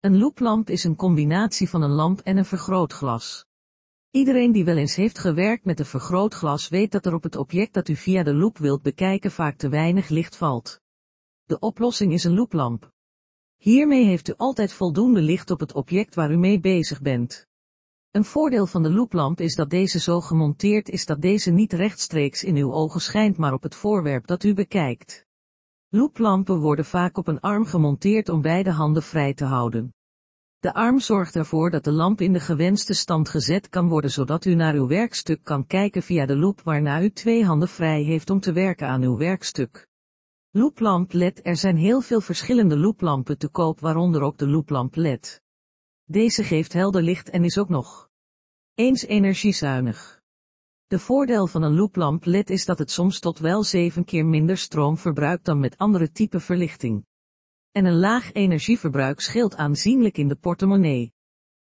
Een looplamp is een combinatie van een lamp en een vergrootglas. Iedereen die wel eens heeft gewerkt met een vergrootglas weet dat er op het object dat u via de loop wilt bekijken vaak te weinig licht valt. De oplossing is een looplamp. Hiermee heeft u altijd voldoende licht op het object waar u mee bezig bent. Een voordeel van de looplamp is dat deze zo gemonteerd is dat deze niet rechtstreeks in uw ogen schijnt maar op het voorwerp dat u bekijkt. Looplampen worden vaak op een arm gemonteerd om beide handen vrij te houden. De arm zorgt ervoor dat de lamp in de gewenste stand gezet kan worden zodat u naar uw werkstuk kan kijken via de loop waarna u twee handen vrij heeft om te werken aan uw werkstuk. Looplamp LED Er zijn heel veel verschillende looplampen te koop waaronder ook de looplamp LED. Deze geeft helder licht en is ook nog eens energiezuinig. De voordeel van een looplamp LED is dat het soms tot wel 7 keer minder stroom verbruikt dan met andere type verlichting. En een laag energieverbruik scheelt aanzienlijk in de portemonnee.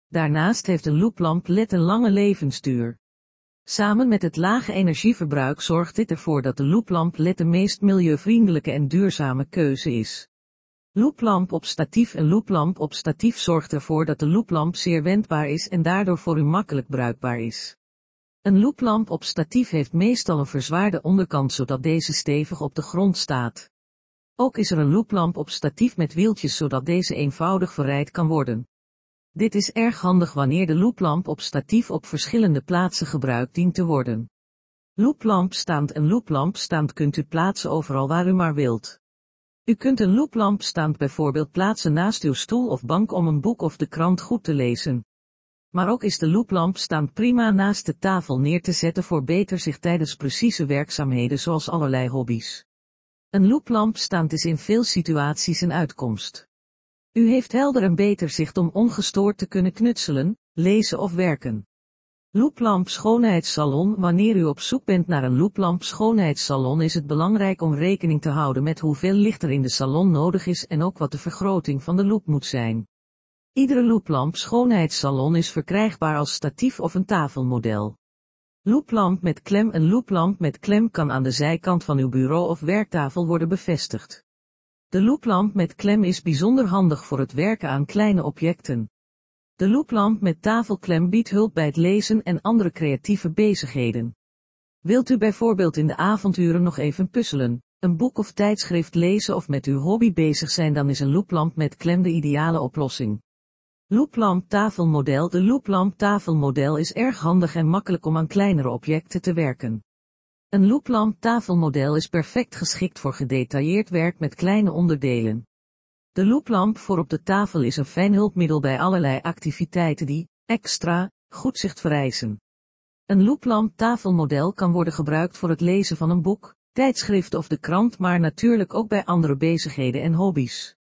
Daarnaast heeft een looplamp LED een lange levensduur. Samen met het lage energieverbruik zorgt dit ervoor dat de looplamp LED de meest milieuvriendelijke en duurzame keuze is. Looplamp op statief Een looplamp op statief zorgt ervoor dat de looplamp zeer wendbaar is en daardoor voor u makkelijk bruikbaar is. Een looplamp op statief heeft meestal een verzwaarde onderkant zodat deze stevig op de grond staat. Ook is er een looplamp op statief met wieltjes zodat deze eenvoudig verrijd kan worden. Dit is erg handig wanneer de looplamp op statief op verschillende plaatsen gebruikt dient te worden. Looplamp staand en looplamp staand kunt u plaatsen overal waar u maar wilt. U kunt een looplamp staand bijvoorbeeld plaatsen naast uw stoel of bank om een boek of de krant goed te lezen. Maar ook is de looplamp staand prima naast de tafel neer te zetten voor beter zicht tijdens precieze werkzaamheden zoals allerlei hobby's. Een looplamp staand is in veel situaties een uitkomst. U heeft helder en beter zicht om ongestoord te kunnen knutselen, lezen of werken. Looplamp schoonheidssalon Wanneer u op zoek bent naar een looplamp schoonheidssalon is het belangrijk om rekening te houden met hoeveel licht er in de salon nodig is en ook wat de vergroting van de loop moet zijn. Iedere looplamp schoonheidssalon is verkrijgbaar als statief of een tafelmodel. Looplamp met klem Een looplamp met klem kan aan de zijkant van uw bureau of werktafel worden bevestigd. De looplamp met klem is bijzonder handig voor het werken aan kleine objecten. De looplamp met tafelklem biedt hulp bij het lezen en andere creatieve bezigheden. Wilt u bijvoorbeeld in de avonduren nog even puzzelen, een boek of tijdschrift lezen of met uw hobby bezig zijn dan is een looplamp met klem de ideale oplossing. Looplamp tafelmodel De looplamp tafelmodel is erg handig en makkelijk om aan kleinere objecten te werken. Een looplamp tafelmodel is perfect geschikt voor gedetailleerd werk met kleine onderdelen. De looplamp voor op de tafel is een fijn hulpmiddel bij allerlei activiteiten die, extra, goed zicht vereisen. Een looplamp tafelmodel kan worden gebruikt voor het lezen van een boek, tijdschrift of de krant maar natuurlijk ook bij andere bezigheden en hobby's.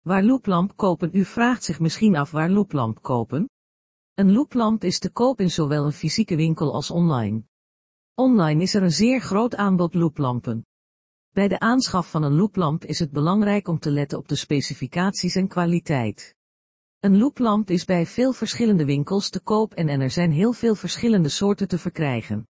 Waar looplamp kopen U vraagt zich misschien af waar looplamp kopen? Een looplamp is te koop in zowel een fysieke winkel als online. Online is er een zeer groot aanbod looplampen. Bij de aanschaf van een looplamp is het belangrijk om te letten op de specificaties en kwaliteit. Een looplamp is bij veel verschillende winkels te koop en, en er zijn heel veel verschillende soorten te verkrijgen.